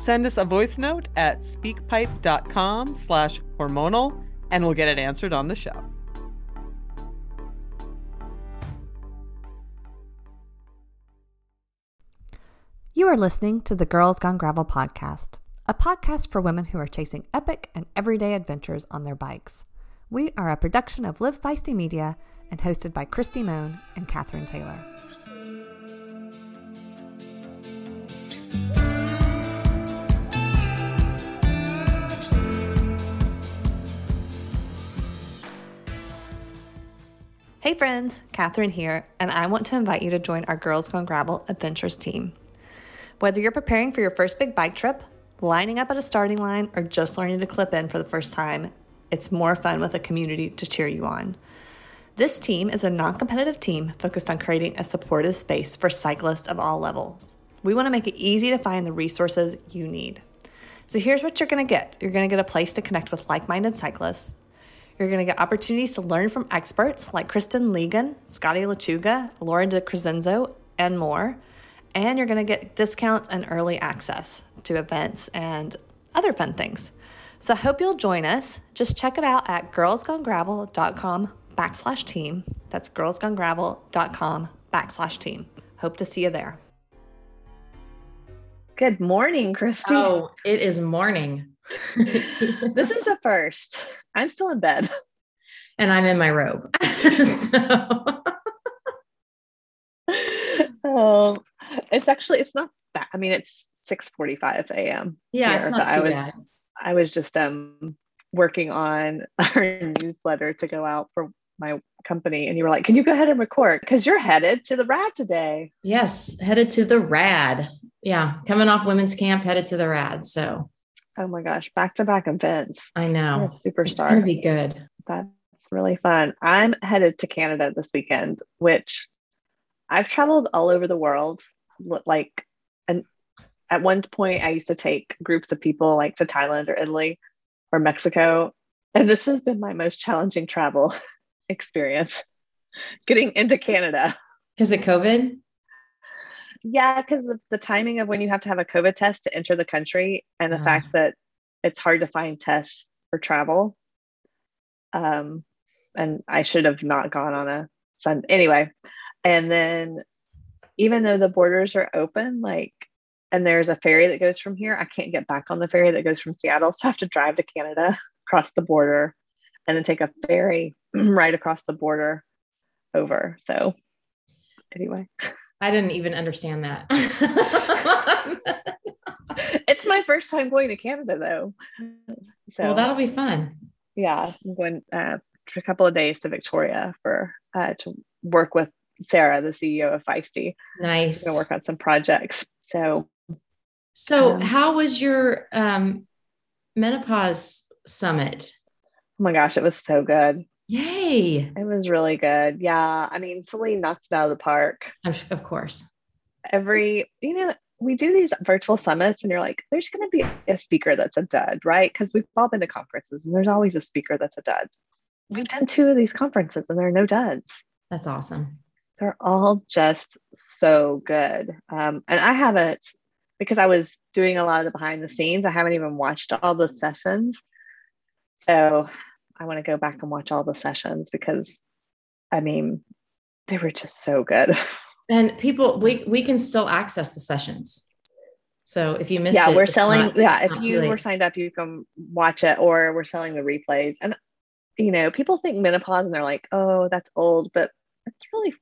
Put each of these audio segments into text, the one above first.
Send us a voice note at speakpipe.com slash hormonal and we'll get it answered on the show. You are listening to the Girls Gone Gravel podcast, a podcast for women who are chasing epic and everyday adventures on their bikes. We are a production of Live Feisty Media and hosted by Kristi Mohn and Catherine Taylor. Hey friends, Catherine here, and I want to invite you to join our Girls Gone Gravel Adventures team. Whether you're preparing for your first big bike trip, lining up at a starting line, or just learning to clip in for the first time, it's more fun with a community to cheer you on. This team is a non competitive team focused on creating a supportive space for cyclists of all levels. We want to make it easy to find the resources you need. So here's what you're going to get you're going to get a place to connect with like minded cyclists you're going to get opportunities to learn from experts like Kristen Legan, Scotty Lachuga, Laura DeCrescenzo, and more. And you're going to get discounts and early access to events and other fun things. So I hope you'll join us. Just check it out at girlsgonegravel.com backslash team. That's girlsgonegravel.com backslash team. Hope to see you there. Good morning, Kristi. Oh, it is morning. this is a first. I'm still in bed. And I'm in my robe. so oh, it's actually it's not that. I mean, it's 6:45 a.m. Yeah, here, it's not too I was, bad. I was just um working on our newsletter to go out for my company and you were like, "Can you go ahead and record cuz you're headed to the rad today." Yes, headed to the rad. Yeah, coming off women's camp headed to the rad. So Oh my gosh, back to back events. I know. superstar. It's gonna be good. That's really fun. I'm headed to Canada this weekend, which I've traveled all over the world. Like, and at one point, I used to take groups of people like to Thailand or Italy or Mexico. And this has been my most challenging travel experience getting into Canada. Because of COVID? Yeah, because the, the timing of when you have to have a COVID test to enter the country and the uh. fact that it's hard to find tests for travel. Um, and I should have not gone on a Sunday anyway. And then even though the borders are open, like, and there's a ferry that goes from here, I can't get back on the ferry that goes from Seattle. So I have to drive to Canada, cross the border, and then take a ferry right across the border over. So anyway. I didn't even understand that. it's my first time going to Canada though. So well, that'll be fun. Yeah, I'm going uh, for a couple of days to Victoria for uh, to work with Sarah, the CEO of Feisty. Nice. To work on some projects. So, so um, how was your um, menopause summit? Oh my gosh, it was so good. Yay. It was really good. Yeah. I mean, Selene knocked it out of the park. Of course. Every, you know, we do these virtual summits and you're like, there's going to be a speaker that's a dud, right? Because we've all been to conferences and there's always a speaker that's a dud. We've done two of these conferences and there are no duds. That's awesome. They're all just so good. Um, and I haven't, because I was doing a lot of the behind the scenes, I haven't even watched all the sessions. So I want to go back and watch all the sessions because I mean, they were just so good. And people, we we can still access the sessions. So if you missed yeah, it, we're selling. Not, yeah, if you were signed up, you can watch it, or we're selling the replays. And you know, people think menopause and they're like, oh, that's old, but it's really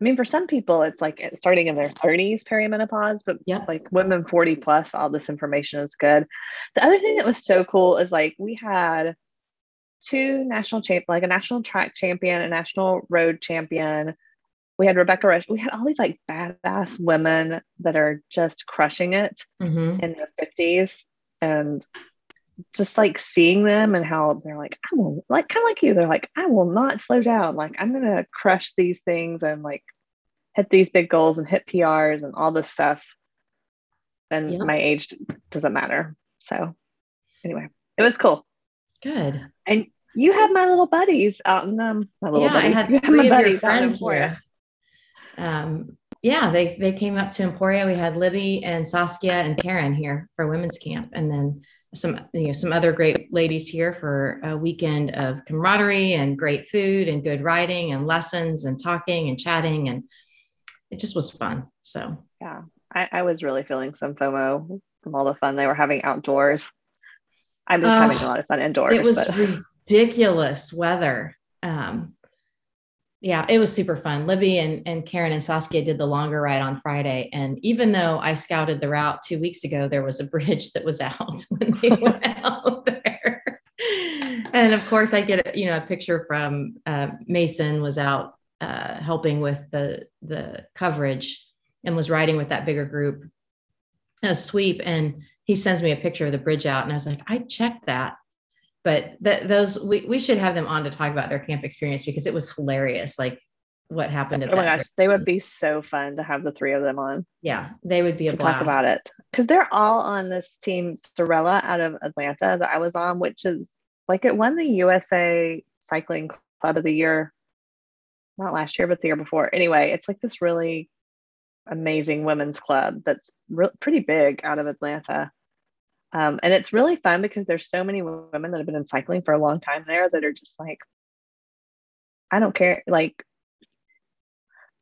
I mean, for some people, it's like starting in their 30s perimenopause, but yeah, like women 40 plus, all this information is good. The other thing that was so cool is like we had two national champ, like a national track champion, a national road champion. We had Rebecca Rusch. We had all these like badass women that are just crushing it Mhm. in their 50s. And just like seeing them and how they're like, I will like kind of like you, they're like, I will not slow down. Like I'm gonna crush these things and like hit these big goals and hit PRs and all this stuff. And Yeah. my age doesn't matter. So anyway, it was cool. Good. And you had my little buddies out in um my little yeah, buddies. I had you three my of your buddies out in friends here. Um, yeah, they they came up to Emporia. We had Libby and Saskia and Karen here for women's camp, and then some you know some other great ladies here for a weekend of camaraderie and great food and good writing and lessons and talking and chatting, and it just was fun. So Yeah. I, I was really feeling some FOMO from all the fun they were having outdoors. I'm just Oh, having a lot of fun indoors. it was but ridiculous weather. Um, yeah, it was super fun. Libby and, and Karen and Saskia did the longer ride on Friday. And even though I scouted the route two weeks ago, there was a bridge that was out when they went out there. And of course, I get you know a picture from uh, Mason was out uh, helping with the the coverage and was riding with that bigger group, a sweep, and he sends me a picture of the bridge out, and I was like, I checked that but that those we, we should have them on to talk about their camp experience because it was hilarious like what happened at oh my gosh, they would be so fun to have the three of them on yeah they would be a to blast. talk about it because they're all on this team Sorella out of Atlanta that I was on, which is like it won the USA Cycling Club of the Year, not last year, but the year before. Anyway, it's like this really amazing women's club that's re- pretty big out of Atlanta. Um, and it's really fun because there's so many women that have been in cycling for a long time there that are just like, I don't care. Like,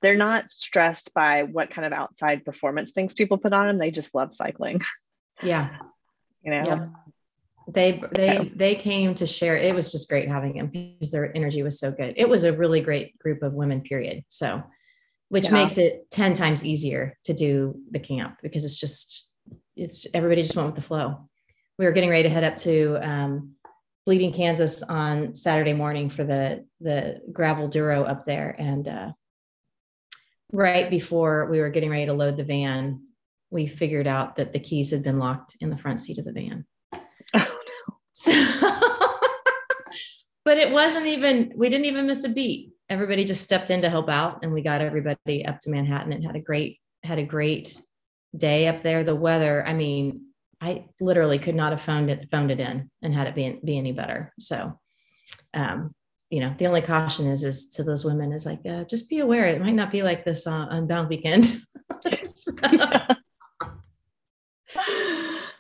they're not stressed by what kind of outside performance things people put on them. They just love cycling, yeah you know? yeah they they Yeah. they came to share it was just great having them because their energy was so good it was a really great group of women period so which Yeah. makes it 10 times easier to do the camp because it's just it's everybody just went with the flow we were getting ready to head up to um, bleeding kansas on saturday morning for the the gravel duro up there and uh, right before we were getting ready to load the van we figured out that the keys had been locked in the front seat of the van Oh, no! so, but it wasn't even, we didn't even miss a beat. Everybody just stepped in to help out and we got everybody up to Manhattan and had a great, had a great day up there. The weather, I mean, I literally could not have phoned it, phoned it in and had it be, be any better. So, um, you know, the only caution is, is to those women is like, uh, just be aware it might not be like this on Unbound weekend.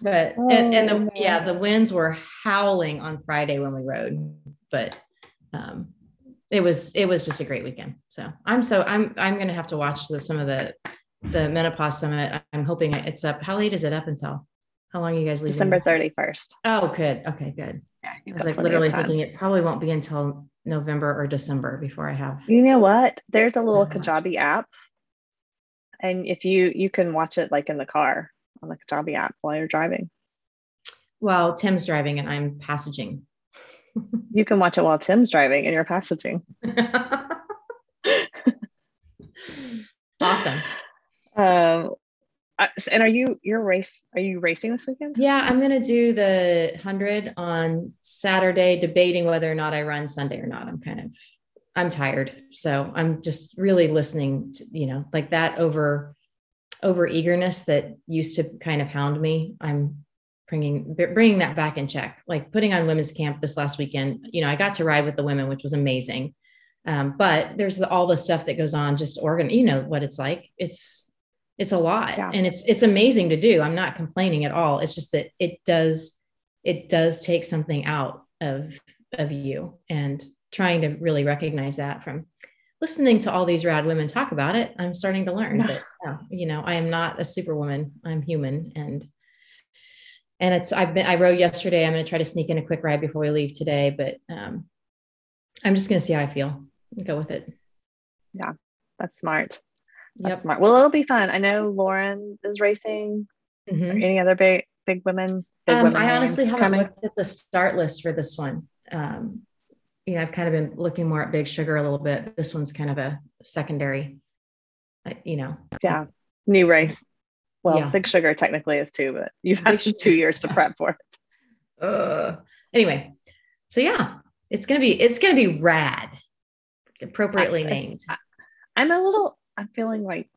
But and, and Oh, the, yeah the winds were howling on friday when we rode but um it was it was just a great weekend so i'm so i'm i'm gonna have to watch the, some of the the menopause summit i'm hoping it's up how late is it up until how long are you guys leaving December 31st. oh good okay good Yeah, i was like literally thinking it probably won't be until november or december before i have You know what? There's a little Kajabi app. And if you you can watch it like in the car on the Kajabi app while you're driving. well tim's driving and i'm passaging You can watch it while Tim's driving and you're passaging. awesome Um I- and are you you're race are you racing this weekend? Yeah, I'm going to do the 100 on Saturday, debating whether or not I run Sunday or not. I'm kind of, I'm tired. So I'm just really listening to, you know, like that over, over eagerness that used to kind of hound me. I'm bringing, bringing that back in check, like putting on women's camp this last weekend. You know, I got to ride with the women, which was amazing. Um, but there's the, all the stuff that goes on, just organ, you know what it's like. It's, it's a lot Yeah. and it's it's amazing to do i'm not complaining at all it's just that it does it does take something out of of you and trying to really recognize that from listening to all these rad women talk about it i'm starting to learn that oh, you know i am not a superwoman i'm human and and it's I've been I rode yesterday. I'm going to try to sneak in a quick ride before we leave today, but um, I'm just going to see how I feel. Go with it. Yeah, that's smart. Yep. smart. Well, it'll be fun. I know Lauren is racing. Mm-hmm. any other big big women? Big um, women I honestly haven't coming? looked at the start list for this one. Um, you know, I've kind of been looking more at Big Sugar a little bit. This one's kind of a secondary. You know. Yeah, new race. Well, yeah. Big Sugar technically is too, but you've had two years to prep for it. Uh, anyway, so yeah, it's gonna be it's gonna be rad, appropriately I, named. I, I'm a little. I'm feeling like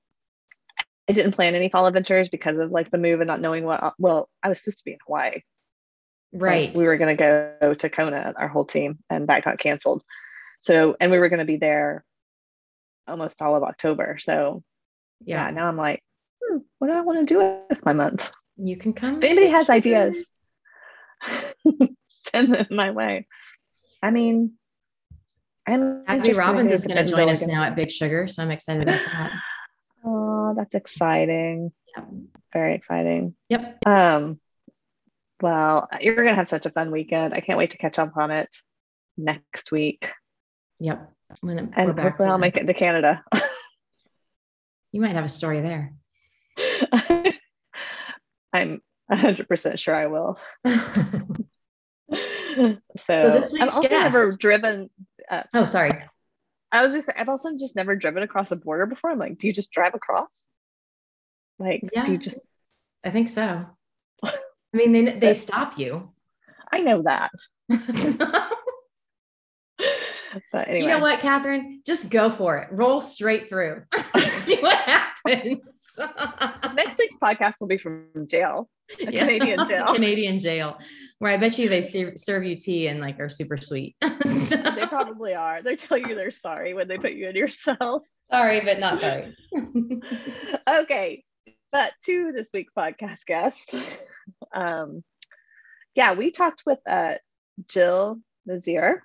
I didn't plan any fall adventures because of like the move and not knowing what. Well, I was supposed to be in Hawaii. Right. Like, we were going to go to Kona, our whole team, and that got canceled. So, and we were going to be there almost all of October. So, yeah, yeah now I'm like, hmm, what do I want to do with my month? You can come. If anybody has ideas, send them my way. I mean, I'm Abby Robbins is going to join us now at Big Sugar, so I'm excited about that. oh, that's exciting. Yep. Very exciting. Yep. Um, well, you're going to have such a fun weekend. I can't wait to catch up on it next week. Yep. When and hopefully I'll make it to Canada. you might have a story there. I'm 100% sure I will. so, so this week's I've also guest. never driven. Uh, oh, sorry. I was just, I've also just never driven across a border before. I'm like, do you just drive across? Like, yeah, do you just? I think so. I mean, they, they stop you. I know that. but anyway. You know what, Catherine? Just go for it. Roll straight through. See what happens. Next week's podcast will be from jail, yeah. Canadian jail. Canadian jail, where I bet you they serve you tea and like are super sweet. so. They probably are. They tell you they're sorry when they put you in your cell. Sorry, but not sorry. okay, but to this week's podcast guest, um, yeah, we talked with uh, Jill Nazier,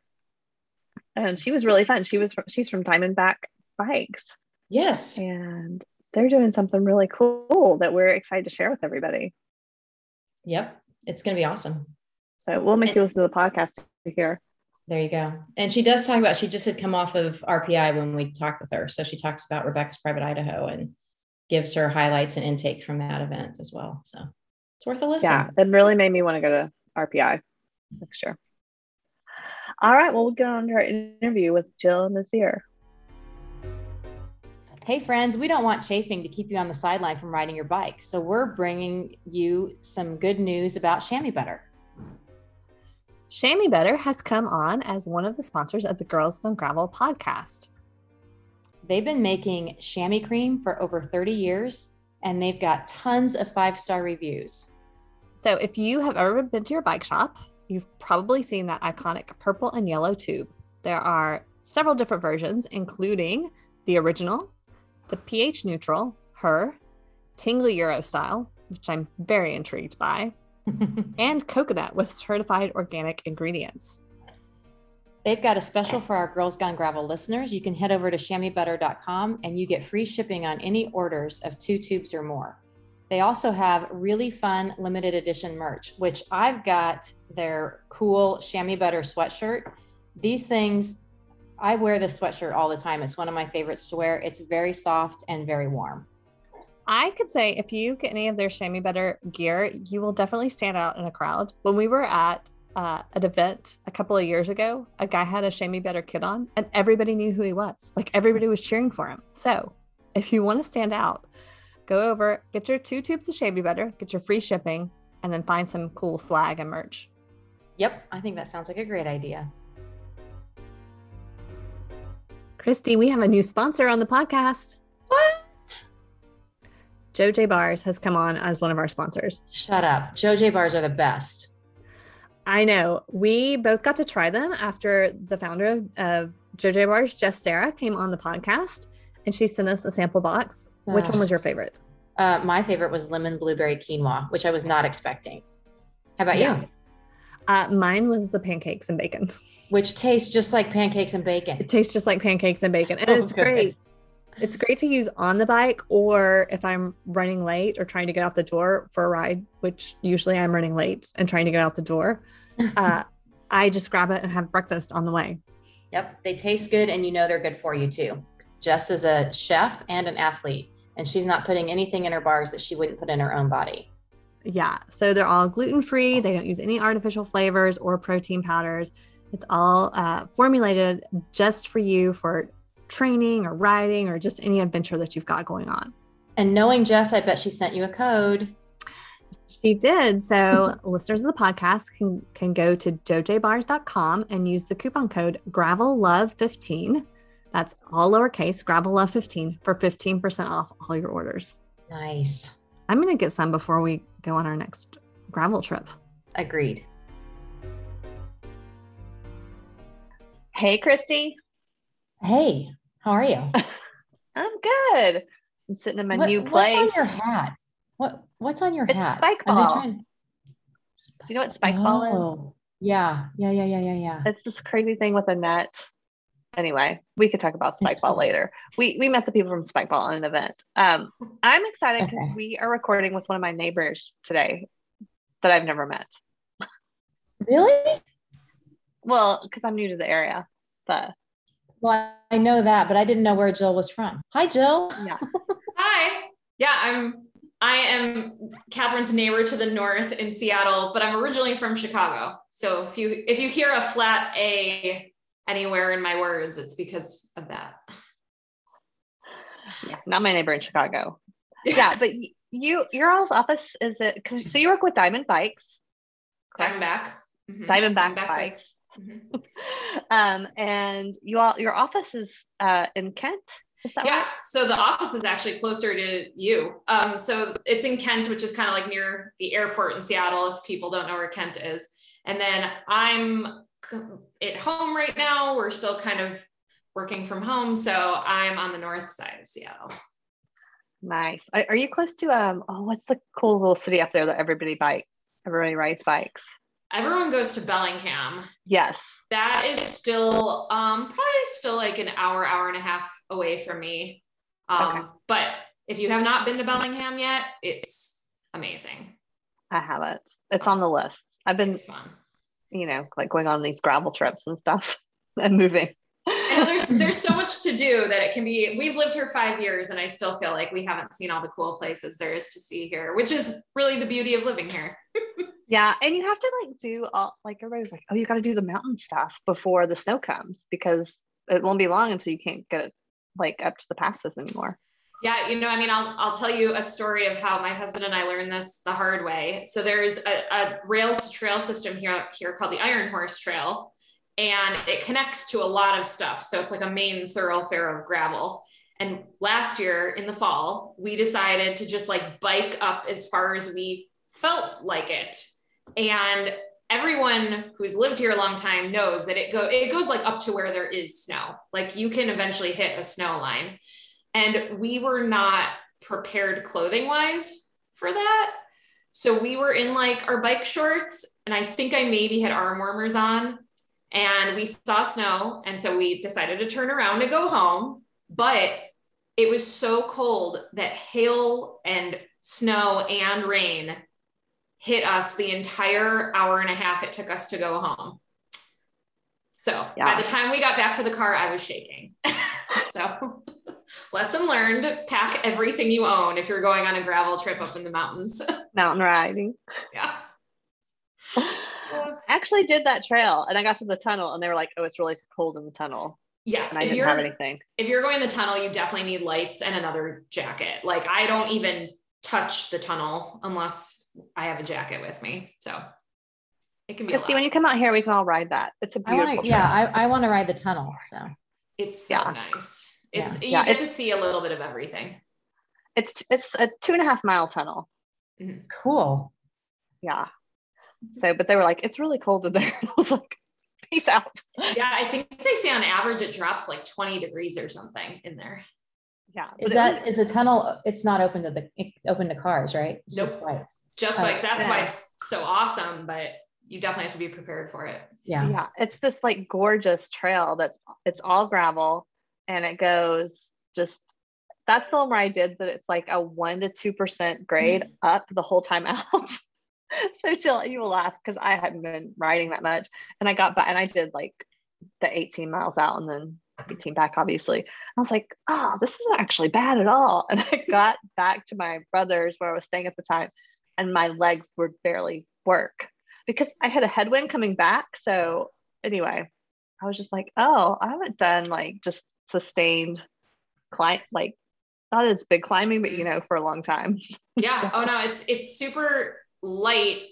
and she was really fun. She was from, she's from Diamondback Bikes. Yes, and they're doing something really cool that we're excited to share with everybody. Yep. It's going to be awesome. So we'll make and, you listen to the podcast to hear. There you go. And she does talk about, she just had come off of RPI when we talked with her. So she talks about Rebecca's Private Idaho and gives her highlights and intake from that event as well. So it's worth a listen. Yeah. It really made me want to go to RPI next year. All right. Well, we'll get on to our interview with Jill Nazier. Hey, friends, we don't want chafing to keep you on the sideline from riding your bike. So we're bringing you some good news about Chamois Butter. Chamois Butter has come on as one of the sponsors of the Girls Gone Gravel podcast. They've been making chamois cream for over 30 years and they've got tons of five star reviews. So if you have ever been to your bike shop, you've probably seen that iconic purple and yellow tube. There are several different versions, including the original, the pH neutral, her, tingly Euro style, which I'm very intrigued by, and coconut with certified organic ingredients. They've got a special for our Girls Gone Gravel listeners. You can head over to chamoisbutter.com and you get free shipping on any orders of two tubes or more. They also have really fun limited edition merch, which I've got their cool chamois butter sweatshirt. These things I wear this sweatshirt all the time. It's one of my favorites to wear. It's very soft and very warm. I could say if you get any of their chamois butter gear, you will definitely stand out in a crowd. When we were at uh, an event a couple of years ago, a guy had a chamois butter kit on, and everybody knew who he was. Like everybody was cheering for him. So if you want to stand out, go over, get your two tubes of chamois butter, get your free shipping, and then find some cool swag and merch. Yep, I think that sounds like a great idea. Kristi, we have a new sponsor on the podcast. What? Joe J Bars has come on as one of our sponsors. Shut up. Joe J Bars are the best. I know. We both got to try them after the founder of, of Joe J Bars, Jess Sarah, came on the podcast and she sent us a sample box. Which one was your favorite? Uh, my favorite was lemon blueberry quinoa, which I was not expecting. How about yeah. you? Uh, mine was the pancakes and bacon, which tastes just like pancakes and bacon. It tastes just like pancakes and bacon, and it's great. It's great to use on the bike or if I'm running late or trying to get out the door for a ride, which usually I'm running late and trying to get out the door. Uh, I just grab it and have breakfast on the way. Yep, they taste good and you know they're good for you too. Jess is a chef and an athlete, and she's not putting anything in her bars that she wouldn't put in her own body. Yeah. So they're all gluten free. They don't use any artificial flavors or protein powders. It's all uh, formulated just for you for training or riding or just any adventure that you've got going on. And knowing Jess, I bet she sent you a code. She did. So listeners of the podcast can can go to dojbars.com and use the coupon code GravelLove15. That's all lowercase, GravelLove15 for 15% off all your orders. Nice. I'm going to get some before we go on our next gravel trip. Agreed. Hey, Kristi. Hey, how are you? I'm good. I'm sitting in my What- new place. What's on your hat? What What's on your It's hat? spike ball. trying- Do you know what spike ball is? Oh, Yeah, yeah, yeah, yeah, yeah, yeah. It's this crazy thing with a net. Anyway, we could talk about It's Spikeball later. We we met the people from Spikeball on an event. Um, I'm excited because Okay. we are recording with one of my neighbors today that I've never met. Really? Well, because I'm new to the area, but Well, I know that, but I didn't know where Jill was from. Hi, Jill. yeah, Hi. Yeah, I'm I am Catherine's neighbor to the north in Seattle, but I'm originally from Chicago. So if you if you hear a flat A anywhere in my words, it's because of that. yeah, not my neighbor in Chicago. Yeah, but y- you your all's office is it? Because so you work with Diamond Bikes? Diamondback. Mhm. Diamondback bikes. Mhm. um, and you all your office is uh in Kent. Yeah, right? so the office is actually closer to you. Um, so it's in Kent, which is kind of like near the airport in Seattle, if people don't know where Kent is. And then I'm at home right now. We're still kind of working from home. So I'm on the north side of Seattle. Nice. Are, you close to um? Oh, what's the cool little city up there that everybody bikes? Everybody rides bikes. Everyone goes to Bellingham. Yes. That is still um, probably still like an hour, hour and a half away from me. Um, Okay. But if you have not been to Bellingham yet, it's amazing. I haven't. It's on the list. I've been, It's fun. You know, like going on these gravel trips and stuff and moving. I know there's there's so much to do that it can be. We've lived here five years, and I still feel like we haven't seen all the cool places there is to see here, which is really the beauty of living here. Yeah, and you have to like do all like everybody's like, oh, you got to do the mountain stuff before the snow comes because it won't be long until you can't get like up to the passes anymore. Yeah, you know, I mean, I'll I'll tell you a story of how my husband and I learned this the hard way. So there's a, a rails trail system here here called the Iron Horse Trail, and it connects to a lot of stuff. So it's like a main thoroughfare of gravel. And last year in the fall, we decided to just like bike up as far as we felt like it. And everyone who's lived here a long time knows that it go it goes like up to where there is snow. Like you can eventually hit a snow line. And we were not prepared clothing wise for that. So we were in like our bike shorts, and I think I maybe had arm warmers on. And we saw snow. And so we decided to turn around and go home. But it was so cold that hail and snow and rain hit us the entire hour and a half it took us to go home. So Yeah. by the time we got back to the car, I was shaking. so lesson learned pack everything you own if you're going on a gravel trip up in the mountains. Mountain riding. yeah. I actually did that trail and I got to the tunnel and they were like, oh, it's really cold in the tunnel. Yes. And I If didn't you're have anything. if you're going the tunnel, you definitely need lights and another jacket. Like I don't even touch the tunnel unless I have a jacket with me. So it can be a Kristi, lot. when you come out here, we can all ride that. It's a beautiful want to, trail. yeah, I, I want to ride the tunnel. So it's so Yeah. nice. It's you Yeah, get it's- to see a little bit of everything. It's it's a two and a half mile tunnel. Mm-hmm. cool. Yeah. So, but they were like, it's really cold in there. And I was like, peace out. Yeah, I think they say on average it drops like 20 degrees or something in there. Yeah. Is but it that was- is the tunnel? It's not open to the open to cars, right? It's just Nope. bikes. Just Oh, bikes. That's why it's so awesome, but you definitely have to be prepared for it. Yeah. yeah it's this like gorgeous trail that's it's all gravel and it goes just that's the one where I did that. It's like a one to two percent grade mm-hmm. up the whole time out. so Jill, you will laugh because I hadn't been riding that much, and I got back and I did like the 18 miles out and then 18 back, obviously. I was like, oh, this isn't actually bad at all. And I got back to my brother's where I was staying at the time, and my legs would barely work because I had a headwind coming back. So anyway, I was just like, oh, I haven't done like just sustained climb like not as big climbing, but you mm-hmm. know, for a long time. Yeah. so. Oh no, it's it's super light,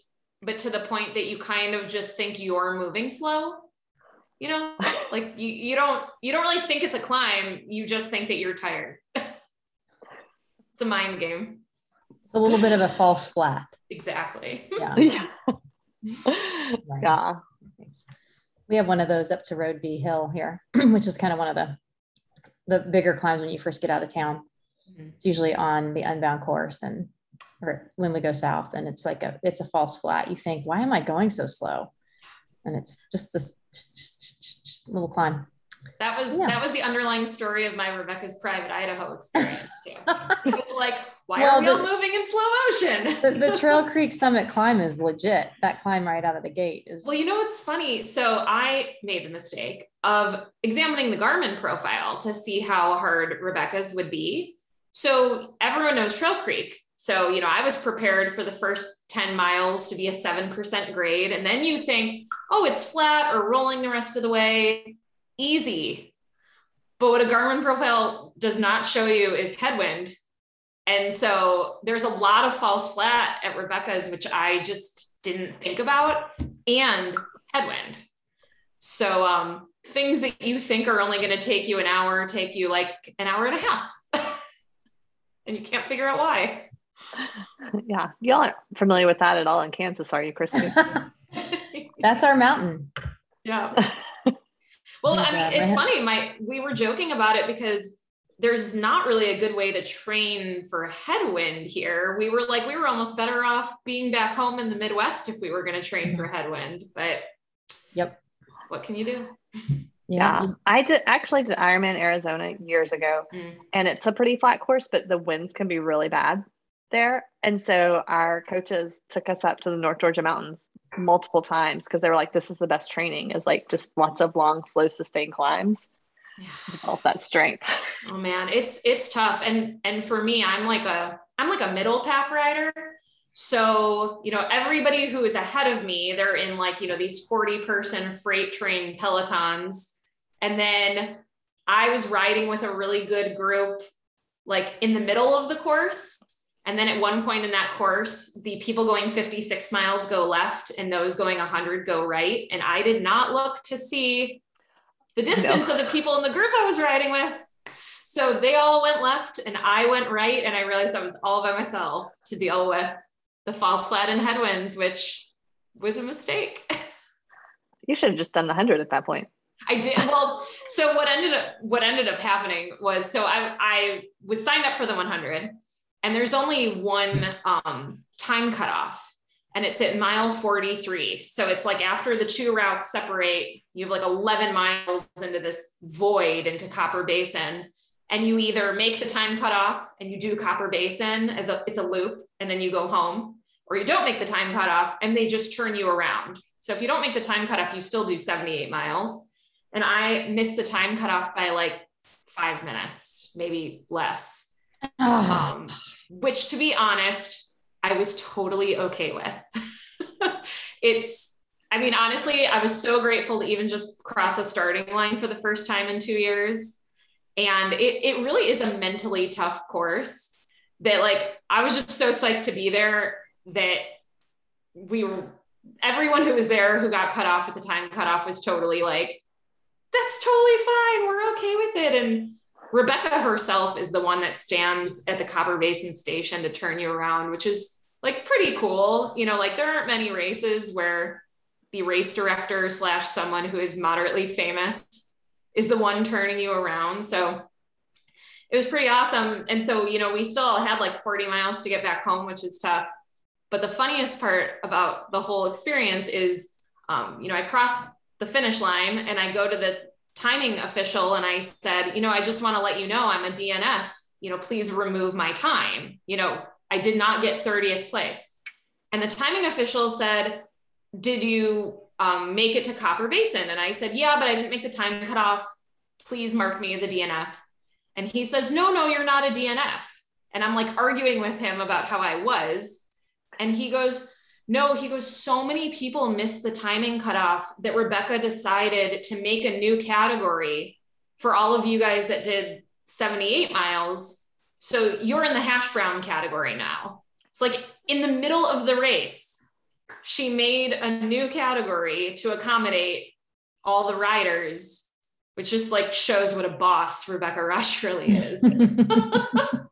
but to the point that you kind of just think you're moving slow. You know, like you you don't you don't really think it's a climb. You just think that you're tired. it's a mind game. It's a little bit of a false flat. Exactly. Yeah. yeah. nice. Yeah. We have one of those up to Road D Hill here, which is kind of one of the the bigger climbs when you first get out of town. Mm-hmm. It's usually on the unbound course and or when we go south and it's like a it's a false flat. You think, why am I going so slow? And it's just this little climb. That was yeah. that was the underlying story of my Rebecca's private Idaho experience too. it was like, why well, are we the, all moving in slow motion? the, the, Trail Creek Summit climb is legit. That climb right out of the gate is. Well, you know what's funny? So I made the mistake of examining the Garmin profile to see how hard Rebecca's would be. So everyone knows Trail Creek. So, you know, I was prepared for the first 10 miles to be a 7% grade. And then you think, oh, it's flat or rolling the rest of the way easy. But what a Garmin profile does not show you is headwind. And so there's a lot of false flat at Rebecca's, which I just didn't think about, and headwind. So um, things that you think are only going to take you an hour take you like an hour and a half. and you can't figure out why. Yeah. Y'all aren't familiar with that at all in Kansas, are you, Kristi? That's our mountain. Yeah. Well, I mean, it's funny. My we were joking about it because there's not really a good way to train for headwind here. We were like, we were almost better off being back home in the Midwest if we were going to train mm-hmm. for headwind. But yep, what can you do? Yeah, I did actually did Ironman Arizona years ago, mm. and it's a pretty flat course, but the winds can be really bad there. And so our coaches took us up to the North Georgia mountains multiple times because they were like, this is the best training is like just lots of long, slow, sustained climbs. Yeah. develop that strength. Oh man, it's it's tough. And and for me, I'm like a I'm like a middle pack rider. So, you know, everybody who is ahead of me, they're in like, you know, these 40 person freight train pelotons. And then I was riding with a really good group like in the middle of the course and then at one point in that course, the people going 56 miles go left and those going 100 go right. And I did not look to see the distance no. of the people in the group I was riding with. So they all went left and I went right. And I realized I was all by myself to deal with the false flat and headwinds, which was a mistake. You should have just done the 100 at that point. I did well. So what ended up what ended up happening was so I I was signed up for the 100 and there's only one um, time cutoff and it's at mile 43 so it's like after the two routes separate you have like 11 miles into this void into copper basin and you either make the time cutoff and you do copper basin as a it's a loop and then you go home or you don't make the time cutoff and they just turn you around. So if you don't make the time cutoff you still do 78 miles. And i missed the time cutoff by like five minutes maybe less. Um, which to be honest, I was totally okay with. it's, I mean, honestly, I was so grateful to even just cross a starting line for the first time in two years. And it, it really is a mentally tough course that, like, I was just so psyched to be there that we were, everyone who was there who got cut off at the time cut off was totally like, that's totally fine. We're okay with it. And Rebecca herself is the one that stands at the Copper Basin station to turn you around, which is like pretty cool. You know, like there aren't many races where the race director slash someone who is moderately famous is the one turning you around. So it was pretty awesome. And so, you know, we still had like 40 miles to get back home, which is tough. But the funniest part about the whole experience is, um, you know, I crossed the finish line and I go to the timing official and I said, you know, I just want to let you know I'm a DNF you know, please remove my time. You know, I did not get 30th place. And the timing official said, Did you um, make it to Copper Basin? And I said, Yeah, but I didn't make the time cutoff. Please mark me as a DNF. And he says, No, no, you're not a DNF. And I'm like arguing with him about how I was. And he goes, No, he goes, So many people missed the timing cutoff that Rebecca decided to make a new category for all of you guys that did 78 miles. So you're in the hash brown category now. It's like in the middle of the race, she made a new category to accommodate all the riders, which just like shows what a boss Rebecca Rusch really is.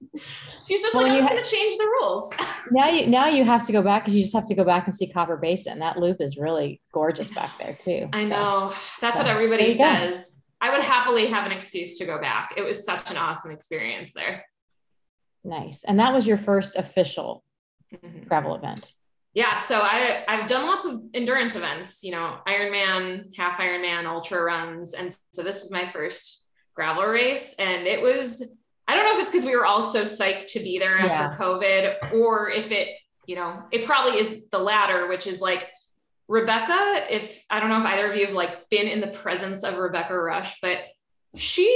She's just well, like, I'm just ha- gonna change the rules. now you now you have to go back because you just have to go back and see Copper Basin. That loop is really gorgeous back there too. I so, know. That's so, what everybody says. Go. I would happily have an excuse to go back. It was such an awesome experience there. Nice. And that was your first official mm-hmm. gravel event. Yeah, so I I've done lots of endurance events, you know, Ironman, half Ironman, ultra runs, and so this was my first gravel race, and it was I don't know if it's because we were all so psyched to be there after yeah. COVID, or if it you know it probably is the latter, which is like Rebecca, if I don't know if either of you have like been in the presence of Rebecca Rusch, but she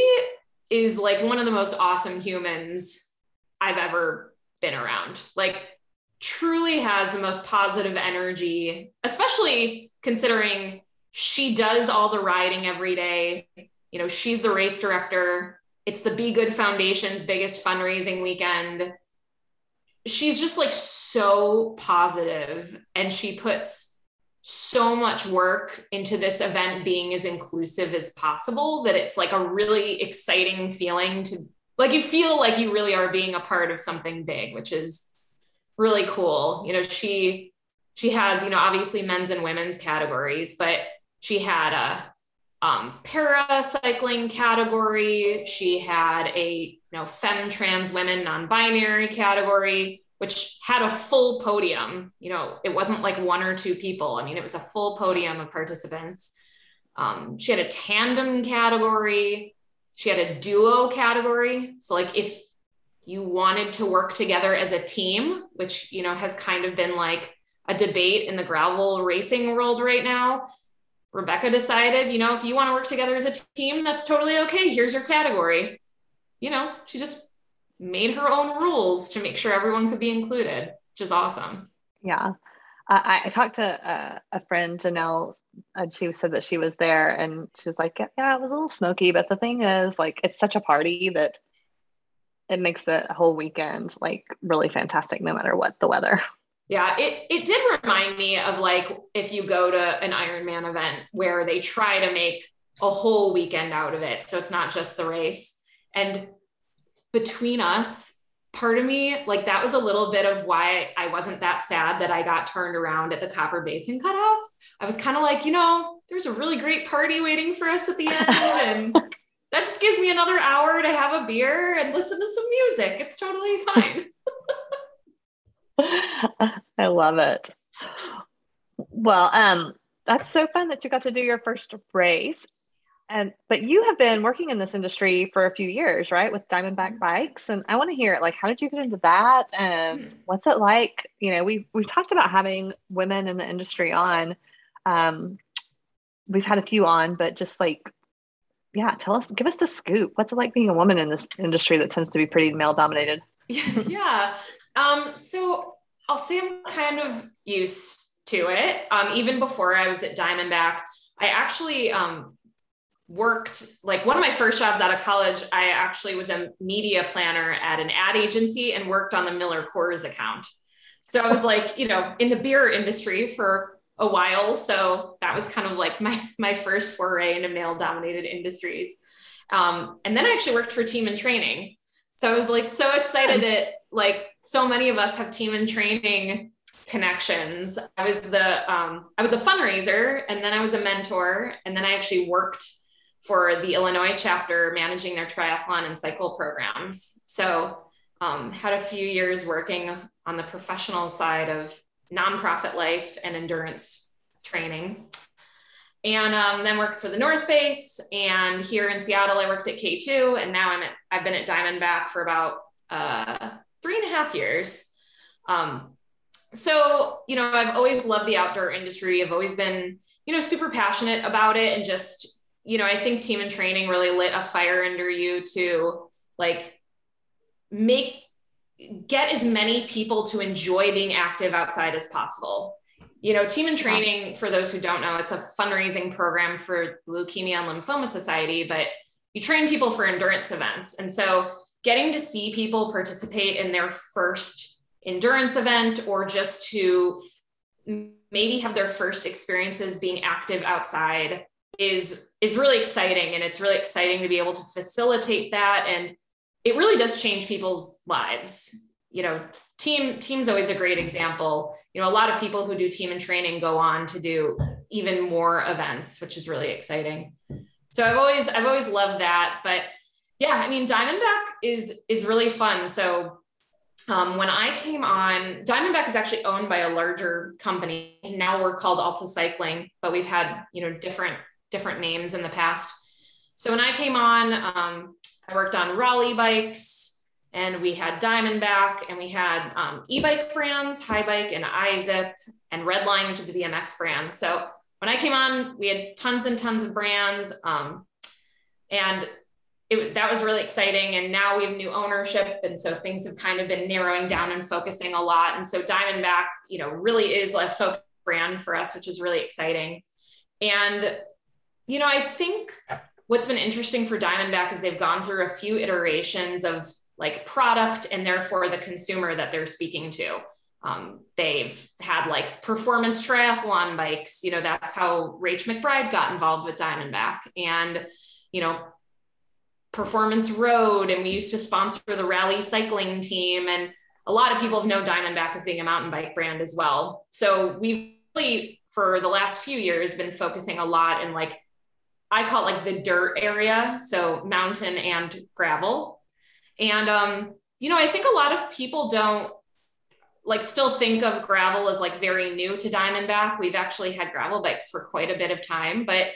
is like one of the most awesome humans I've ever been around. Like truly has the most positive energy, especially considering she does all the riding every day. You know, she's the race director. It's the Be Good Foundation's biggest fundraising weekend. She's just like so positive and she puts so much work into this event being as inclusive as possible that it's like a really exciting feeling to like you feel like you really are being a part of something big which is really cool you know she she has you know obviously men's and women's categories but she had a um, paracycling category she had a you know femme trans women non-binary category which had a full podium. You know, it wasn't like one or two people. I mean, it was a full podium of participants. Um, she had a tandem category. She had a duo category. So, like, if you wanted to work together as a team, which, you know, has kind of been like a debate in the gravel racing world right now, Rebecca decided, you know, if you want to work together as a team, that's totally okay. Here's your category. You know, she just made her own rules to make sure everyone could be included, which is awesome. Yeah. I, I talked to a, a friend, Janelle, and she said that she was there and she was like, yeah, it was a little smoky, but the thing is, like, it's such a party that it makes the whole weekend like really fantastic no matter what the weather. Yeah, it, it did remind me of like if you go to an Ironman event where they try to make a whole weekend out of it. So it's not just the race. And between us, part of me, like that was a little bit of why I wasn't that sad that I got turned around at the Copper Basin cutoff. I was kind of like, you know, there's a really great party waiting for us at the end. And that just gives me another hour to have a beer and listen to some music. It's totally fine. I love it. Well, um, that's so fun that you got to do your first race. And but you have been working in this industry for a few years right with diamondback mm-hmm. bikes. And i want to hear like how did you get into that? And mm-hmm. what's it like? You know we've we've talked about having women in the industry on. Um we've had a few on but just like yeah tell us give us the scoop. What's it like being a woman in this industry that tends to be pretty male dominated? Yeah um so i'll say i'm kind of used to it. Um even before i was at diamondback i actually um worked like one of my first jobs out of college i actually was a media planner at an ad agency and worked on the miller coors account. So i was like you know in the beer industry for a while. So that was kind of like my my first foray into male dominated industries. Um, and then i actually worked for Team in Training. So i was like so excited that like so many of us have Team in Training connections i was the um, i was a fundraiser and then i was a mentor and then i actually worked for the Illinois chapter managing their triathlon and cycle programs. So, um, had a few years working on the professional side of nonprofit life and endurance training. And um, then worked for the North Face. And here in Seattle, I worked at K2. And now I'm at, I've been at Diamondback for about uh, three and a half years. Um, so, you know, I've always loved the outdoor industry. I've always been, you know, super passionate about it. And just, you know, I think Team in Training really lit a fire under you to like make, get as many people to enjoy being active outside as possible. You know, Team in Training, for those who don't know, it's a fundraising program for Leukemia and Lymphoma Society, but you train people for endurance events. And so getting to see people participate in their first endurance event or just to maybe have their first experiences being active outside is is really exciting. And it's really exciting to be able to facilitate that. And it really does change people's lives. You know team team's always a great example. You know a lot of people who do Team in Training go on to do even more events which is really exciting. So i've always i've always loved that. But yeah i mean diamondback is is really fun so um, when i came on diamondback is actually owned by a larger company now we're called alta cycling but we've had you know different different names in the past so when i came on um, i worked on raleigh bikes and we had Diamondback and we had um, e-bike brands, Haibike and iZip and Redline, which is a BMX brand. So when I came on, we had tons and tons of brands. Um, and it, that was really exciting. And now we have new ownership. And so things have kind of been narrowing down and focusing a lot. And so Diamondback, you know, really is a focus brand for us, which is really exciting. And, you know, I think what's been interesting for Diamondback is they've gone through a few iterations of like product and therefore the consumer that they're speaking to. Um, they've had like performance triathlon bikes. You know, that's how Rach McBride got involved with Diamondback. And, you know, performance road. And we used to sponsor the rally cycling team. And a lot of people have known Diamondback as being a mountain bike brand as well. So we've really, for the last few years, been focusing a lot in like, I call it like the dirt area. So mountain and gravel and, um, you know, I think a lot of people don't like still think of gravel as like very new to Diamondback. We've actually had gravel bikes for quite a bit of time, but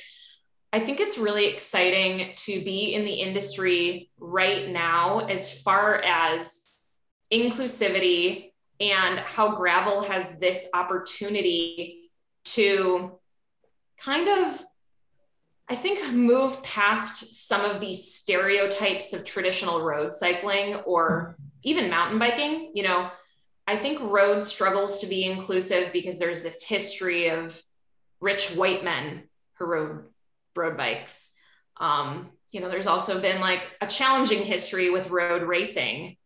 I think it's really exciting to be in the industry right now as far as inclusivity and how gravel has this opportunity to kind of I think move past some of these stereotypes of traditional road cycling or even mountain biking. You know, I think road struggles to be inclusive because there's this history of rich white men who rode road bikes. Um, you know, there's also been like a challenging history with road racing.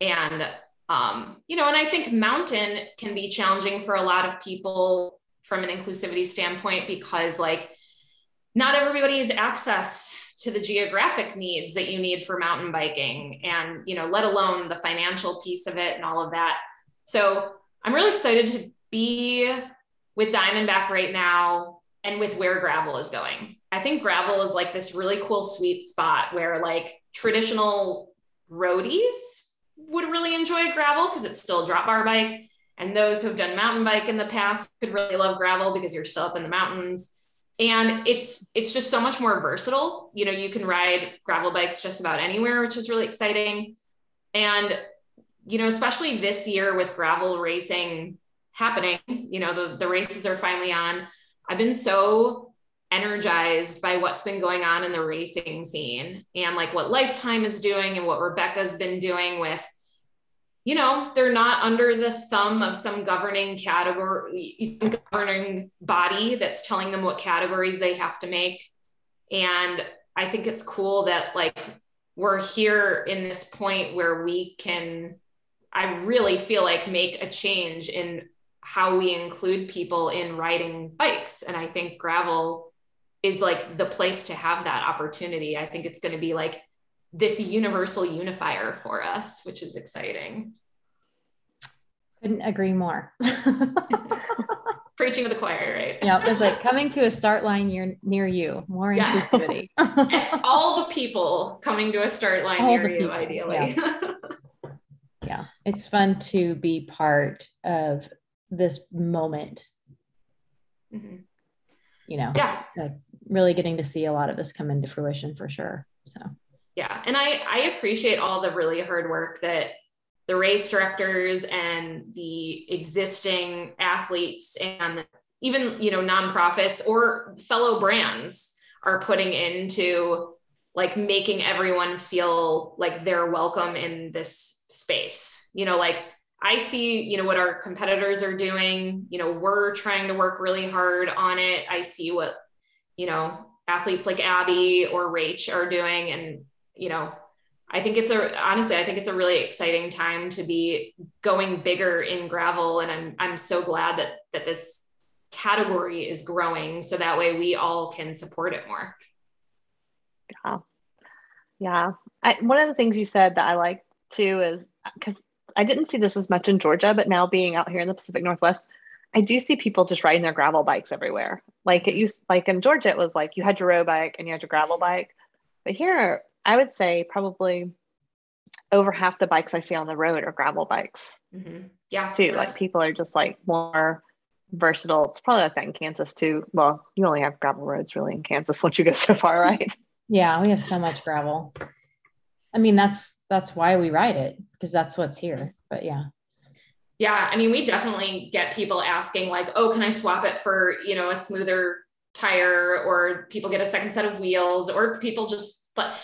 And, um, you know, and I think mountain can be challenging for a lot of people from an inclusivity standpoint because, like, not everybody has access to the geographic needs that you need for mountain biking and you know let alone the financial piece of it and all of that so i'm really excited to be with diamondback right now and with where gravel is going i think gravel is like this really cool sweet spot where like traditional roadies would really enjoy gravel because it's still a drop bar bike. And those who have done mountain bike in the past could really love gravel because you're still up in the mountains. And it's it's just so much more versatile. You know you can ride gravel bikes just about anywhere which is really exciting. And you know especially this year with gravel racing happening you know the, the races are finally on. I've been so energized by what's been going on in the racing scene and like what lifetime is doing and what rebecca's been doing with you know they're not under the thumb of some governing category governing body that's telling them what categories they have to make. And i think it's cool that like we're here in this point where we can i really feel like make a change in how we include people in riding bikes. And i think gravel is like the place to have that opportunity i think it's going to be like this universal unifier for us, which is exciting. Couldn't agree more. Preaching to the choir, right? Yeah, it's like coming to a start line near near you, more yes. inclusivity. all the people coming to a start line all near you, people. ideally. Yeah. yeah, it's fun to be part of this moment. Mm-hmm. You know, yeah, really getting to see a lot of this come into fruition for sure. So. Yeah and i i appreciate all the really hard work that the race directors and the existing athletes and even you know nonprofits or fellow brands are putting into like making everyone feel like they're welcome in this space. You know like i see you know what our competitors are doing. You know we're trying to work really hard on it. I see what you know athletes like abby or rach are doing and you know I think it's a honestly, I think it's a really exciting time to be going bigger in gravel, and I'm I'm so glad that that this category is growing, so that way we all can support it more. Yeah, yeah. I, one of the things you said that I like too is because I didn't see this as much in Georgia, but now being out here in the Pacific Northwest, I do see people just riding their gravel bikes everywhere. Like it used, like in Georgia, it was like you had your road bike and you had your gravel bike, but here I would say probably over half the bikes I see on the road are gravel bikes. Mm-hmm. Yeah. Too. Like people are just like more versatile. It's probably like that in Kansas too. Well, you only have gravel roads really in Kansas once you go so far, right? yeah, we have so much gravel. I mean, that's that's why we ride it because that's what's here. But yeah. Yeah, I mean, we definitely get people asking like, "Oh, can I swap it for, you know, a smoother tire or people get a second set of wheels or people just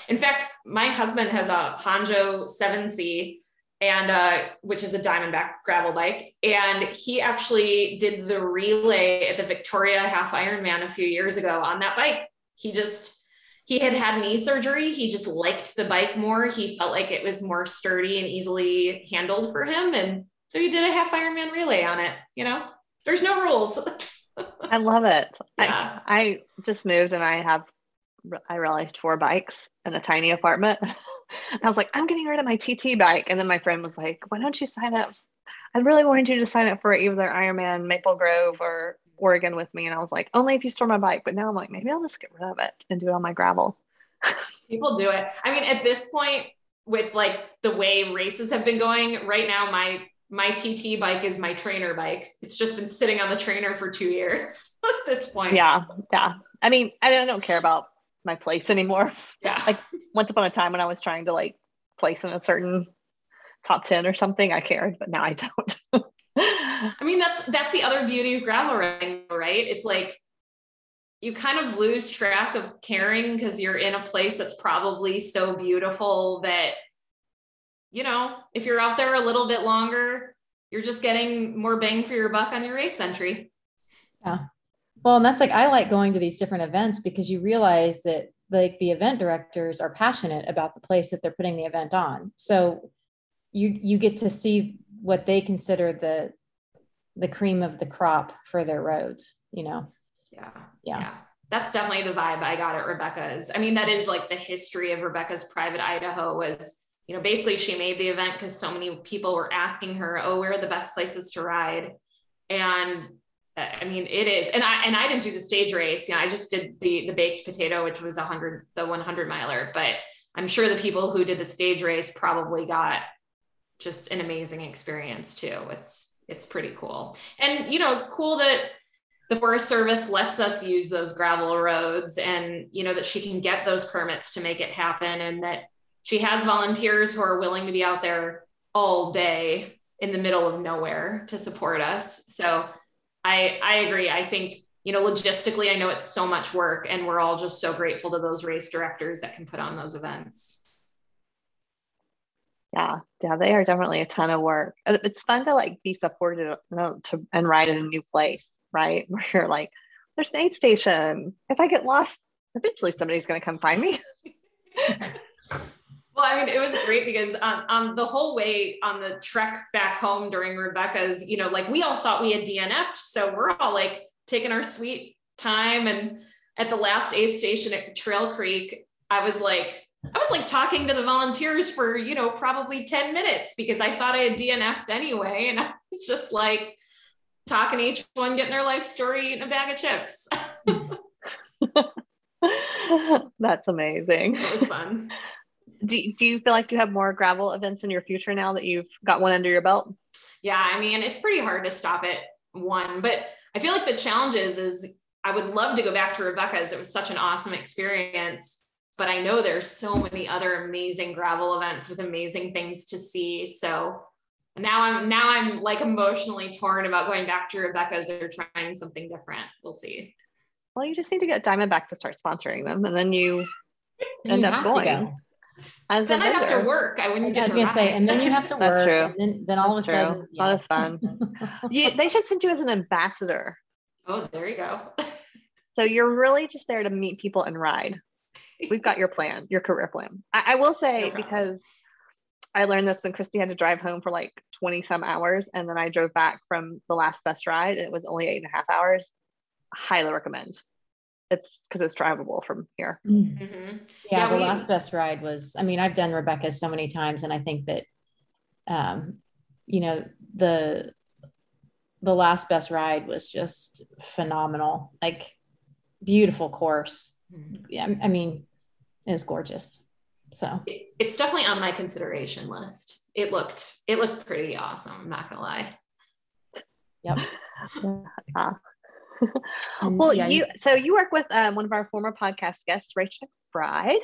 in fact, my husband has a Haanjo 7C and uh, which is a diamondback gravel bike. And he actually did the relay at the Victoria Half Ironman a few years ago on that bike. He just he had had knee surgery. He just liked the bike more. He felt like it was more sturdy and easily handled for him. And so you did a half Ironman relay on it. You know, there's no rules. I love it. Yeah. I, I just moved and I have I realized four bikes in a tiny apartment. I was like, I'm getting rid of my TT bike. And then my friend was like, why don't you sign up? I really wanted you to sign up for either Ironman Maple Grove or Oregon with me. And I was like, only if you store my bike. But now I'm like, maybe I'll just get rid of it and do it on my gravel. People do it. I mean, at this point, with like the way races have been going right now, my my TT bike is my trainer bike. It's just been sitting on the trainer for two years at this point. Yeah. Yeah. I mean, I don't care about my place anymore. Yeah. like once upon a time when I was trying to like place in a certain top 10 or something, I cared, but now I don't. I mean, that's that's the other beauty of gravel riding, right? It's like you kind of lose track of caring because you're in a place that's probably so beautiful that you know, if you're out there a little bit longer, you're just getting more bang for your buck on your race entry. Yeah. Well, and that's like I like going to these different events because you realize that like the event directors are passionate about the place that they're putting the event on. So you you get to see what they consider the the cream of the crop for their roads, you know. Yeah. Yeah. yeah. That's definitely the vibe I got at Rebecca's. I mean, that is like the history of Rebecca's private Idaho was, you know, basically she made the event because so many people were asking her, oh, where are the best places to ride? And uh, I mean, it is, and I and I didn't do the stage race. You know, I just did the the baked potato, which was a hundred, the one hundred miler. But I'm sure the people who did the stage race probably got just an amazing experience too. It's it's pretty cool, and you know, cool that the Forest Service lets us use those gravel roads, and you know that she can get those permits to make it happen, and that she has volunteers who are willing to be out there all day in the middle of nowhere to support us. So I I agree. I think you know logistically, I know it's so much work, and we're all just so grateful to those race directors that can put on those events. Yeah, yeah, they are definitely a ton of work. It's fun to like be supported to and ride in a new place, right? Where you're like, there's an aid station. If I get lost, eventually somebody's going to come find me. Well, I mean, it was great because um, um, the whole way on the trek back home during Rebecca's, you know, like we all thought we had DNF'd. So we're all like taking our sweet time. And at the last aid station at Trail Creek, I was like, I was like talking to the volunteers for, you know, probably 10 minutes because I thought I had DNF'd anyway. And I was just like talking to each one, getting their life story, eating a bag of chips. That's amazing. It was fun do, do you feel like you have more gravel events in your future now that you've got one under your belt? Yeah, I mean, it's pretty hard to stop at one, but I feel like the challenge is, is I would love to go back to Rebecca's. It was such an awesome experience. but I know there's so many other amazing gravel events with amazing things to see. So now I'm now I'm like emotionally torn about going back to Rebecca's or trying something different. We'll see. Well, you just need to get Diamondback to start sponsoring them, and then you end up going. Go. As then I'd have to work. I wouldn't. I was gonna ride. say, and then you have to work. That's work. true. Then, then all That's of a sudden, true. It's not as fun. you, they should send you as an ambassador. Oh, there you go. so you're really just there to meet people and ride. We've got your plan, your career plan. I, I will say no because I learned this when Kristi had to drive home for like 20 some hours, and then I drove back from the last best ride, and it was only eight and a half hours. highly recommend it's because it's drivable from here. Mm-hmm. mm-hmm. Yeah, yeah, the we, last best ride was. I mean, I've done Rebecca so many times, and I think that, um, you know, the the last best ride was just phenomenal. Like, beautiful course. Mm-hmm. Yeah, I mean, it was gorgeous. So it's definitely on my consideration list. It looked it looked pretty awesome. I'm not gonna lie. Yep. yeah. well, yeah, you so you work with um, one of our former podcast guests, Rachel McBride.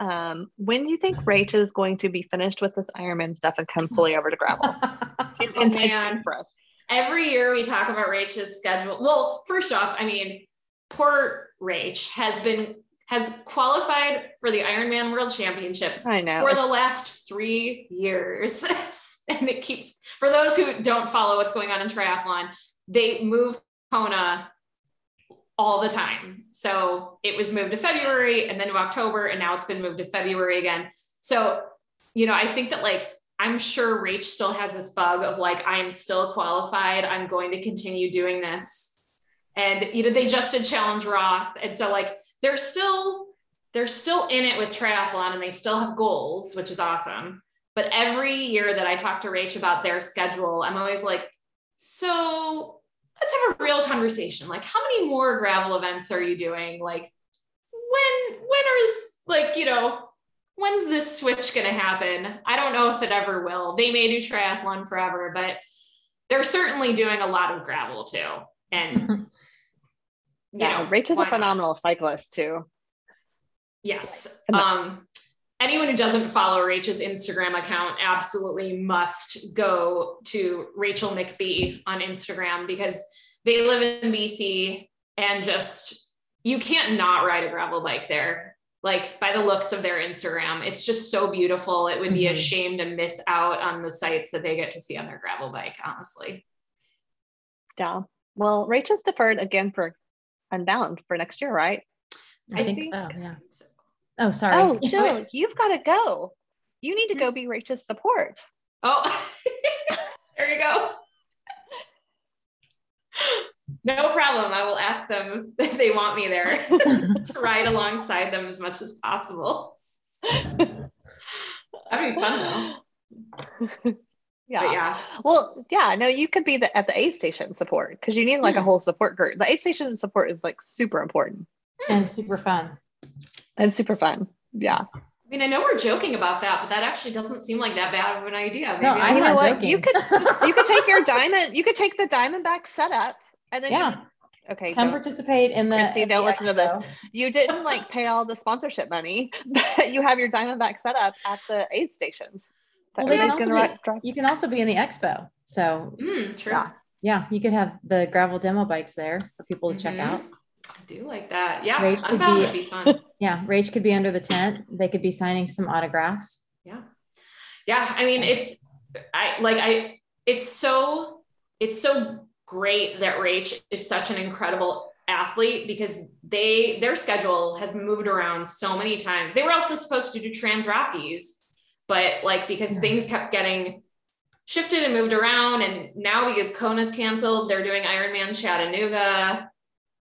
Um, when do you think Rach is going to be finished with this Ironman stuff and come fully over to gravel? oh, man. For us. Every year we talk about Rach's schedule. Well, first off, I mean, poor Rach has been has qualified for the Ironman World Championships I know. for the last three years. and it keeps for those who don't follow what's going on in triathlon, they move Kona all the time. So it was moved to February and then to October, and now it's been moved to February again. So, you know, I think that like I'm sure Rach still has this bug of like, I'm still qualified. I'm going to continue doing this. And you know, they just did challenge Roth. And so like they're still they're still in it with triathlon and they still have goals, which is awesome. But every year that I talk to Rach about their schedule, I'm always like, so let's have a real conversation. Like, how many more gravel events are you doing? Like, when when is like, you know, when's this switch gonna happen? I don't know if it ever will. They may do triathlon forever, but they're certainly doing a lot of gravel too. And yeah, know, Rach is a phenomenal not? cyclist too. Yes. Um, anyone who doesn't follow Rachel's Instagram account absolutely must go to Rachel McBee on Instagram because they live in BC and just you can't not ride a gravel bike there. Like by the looks of their Instagram, it's just so beautiful. It would be mm-hmm. a shame to miss out on the sights that they get to see on their gravel bike, honestly. Yeah. Well, Rachel's deferred again for Unbound for next year, right? I, I think, think so. Yeah. Oh, sorry. Oh, Jill, you've got to go. You need to go be Rachel's support. Oh, there you go. No problem. I will ask them if they want me there to ride alongside them as much as possible. That'd be fun though. Yeah. But yeah. Well, yeah, no, you could be the, at the aid station support because you need like a hmm. whole support group. The aid station support is like super important and super fun and super fun. Yeah. I mean, I know we're joking about that, but that actually doesn't seem like that bad of an idea. Maybe no, I know what joking. you could you could take your diamond, you could take the diamondback setup and then yeah. okay, come participate in the. Kristi, don't listen to this. You didn't like pay all the sponsorship money, but you have your diamondback setup at the aid stations. Well, they can also be, you can also be in the expo. So mm, true. Yeah, yeah, you could have the gravel demo bikes there for people to mm-hmm. check out. I do like that. Yeah, Rach could be, be fun. Yeah, Rach could be under the tent. They could be signing some autographs. Yeah, yeah. I mean, it's I like I. It's so it's so great that Rach is such an incredible athlete because they their schedule has moved around so many times. They were also supposed to do Trans Rockies but like because yeah. things kept getting shifted and moved around and now because kona's canceled they're doing ironman chattanooga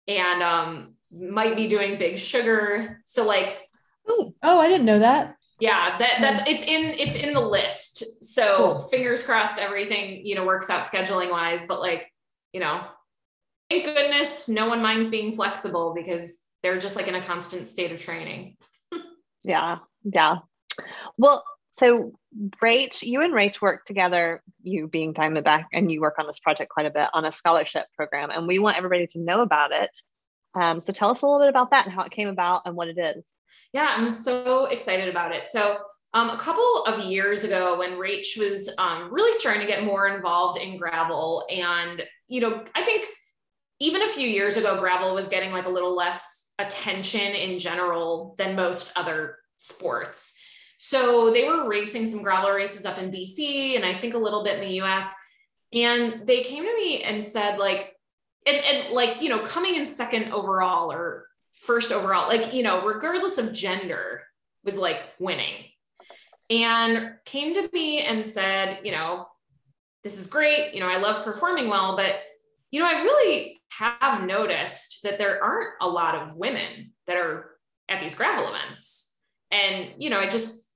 and um might be doing big sugar. So like oh, oh i didn't know that. Yeah that that's it's in it's in the list. So cool. fingers crossed everything you know works out scheduling wise but like you know thank goodness no one minds being flexible because they're just like in a constant state of training. Yeah yeah. Well so Rach, you and Rach work together, you being Diamondback, and you work on this project quite a bit on a scholarship program. And we want everybody to know about it. Um, so tell us a little bit about that and how it came about and what it is. Yeah, I'm so excited about it. So um, a couple of years ago, when Rach was um, really starting to get more involved in gravel, and you know, I think even a few years ago, gravel was getting like a little less attention in general than most other sports. So they were racing some gravel races up in BC, and I think a little bit in the US. And they came to me and said, like, and, and like, you know, coming in second overall or first overall, like, you know, regardless of gender, was like winning and came to me and said, you know, this is great. You know, I love performing well, but, you know, I really have noticed that there aren't a lot of women that are at these gravel events. And, you know, I just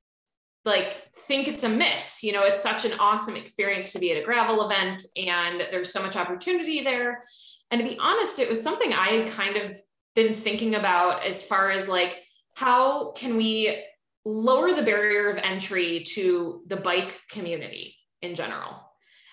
like think it's a miss. You know, it's such an awesome experience to be at a gravel event and there's so much opportunity there. And to be honest, it was something I had kind of been thinking about as far as like, how can we lower the barrier of entry to the bike community in general.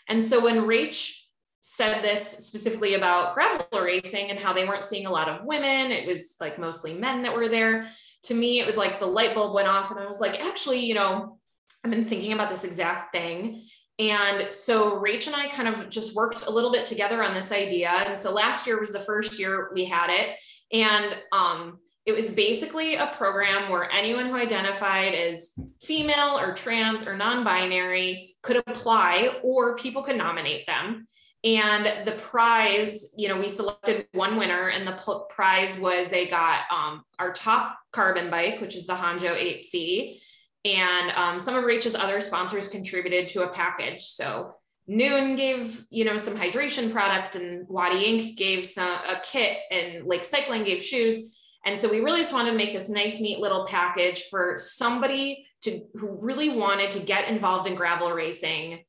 And so when Rach said this specifically about gravel racing and how they weren't seeing a lot of women, it was like mostly men that were there. To me, it was like the light bulb went off, and I was like, actually, you know, I've been thinking about this exact thing. And so Rach and I kind of just worked a little bit together on this idea. And so last year was the first year we had it. And um, it was basically a program where anyone who identified as female or trans or non binary could apply, or people could nominate them. And the prize, you know, we selected one winner, and the prize was they got um, our top carbon bike, which is the Haanjo 8C. And um, some of Rach's other sponsors contributed to a package. So Nuun gave, you know, some hydration product, and Wattie Ink. gave some a kit, and Lake Cycling gave shoes and so we really just wanted to make this nice, neat little package for somebody to who really wanted to get involved in gravel racing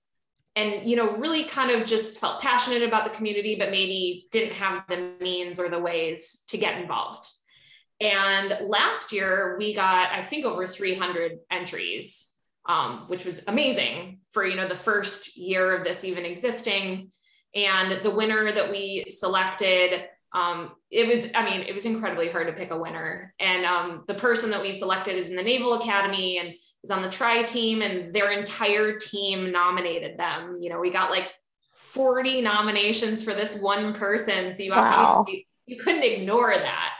and you know really kind of just felt passionate about the community but maybe didn't have the means or the ways to get involved and last year we got i think over 300 entries um, which was amazing for you know the first year of this even existing and the winner that we selected um, it was, I mean, it was incredibly hard to pick a winner. And um, the person that we selected is in the Naval Academy and is on the tri team, and their entire team nominated them. You know, we got like 40 nominations for this one person. So you wow. obviously you couldn't ignore that.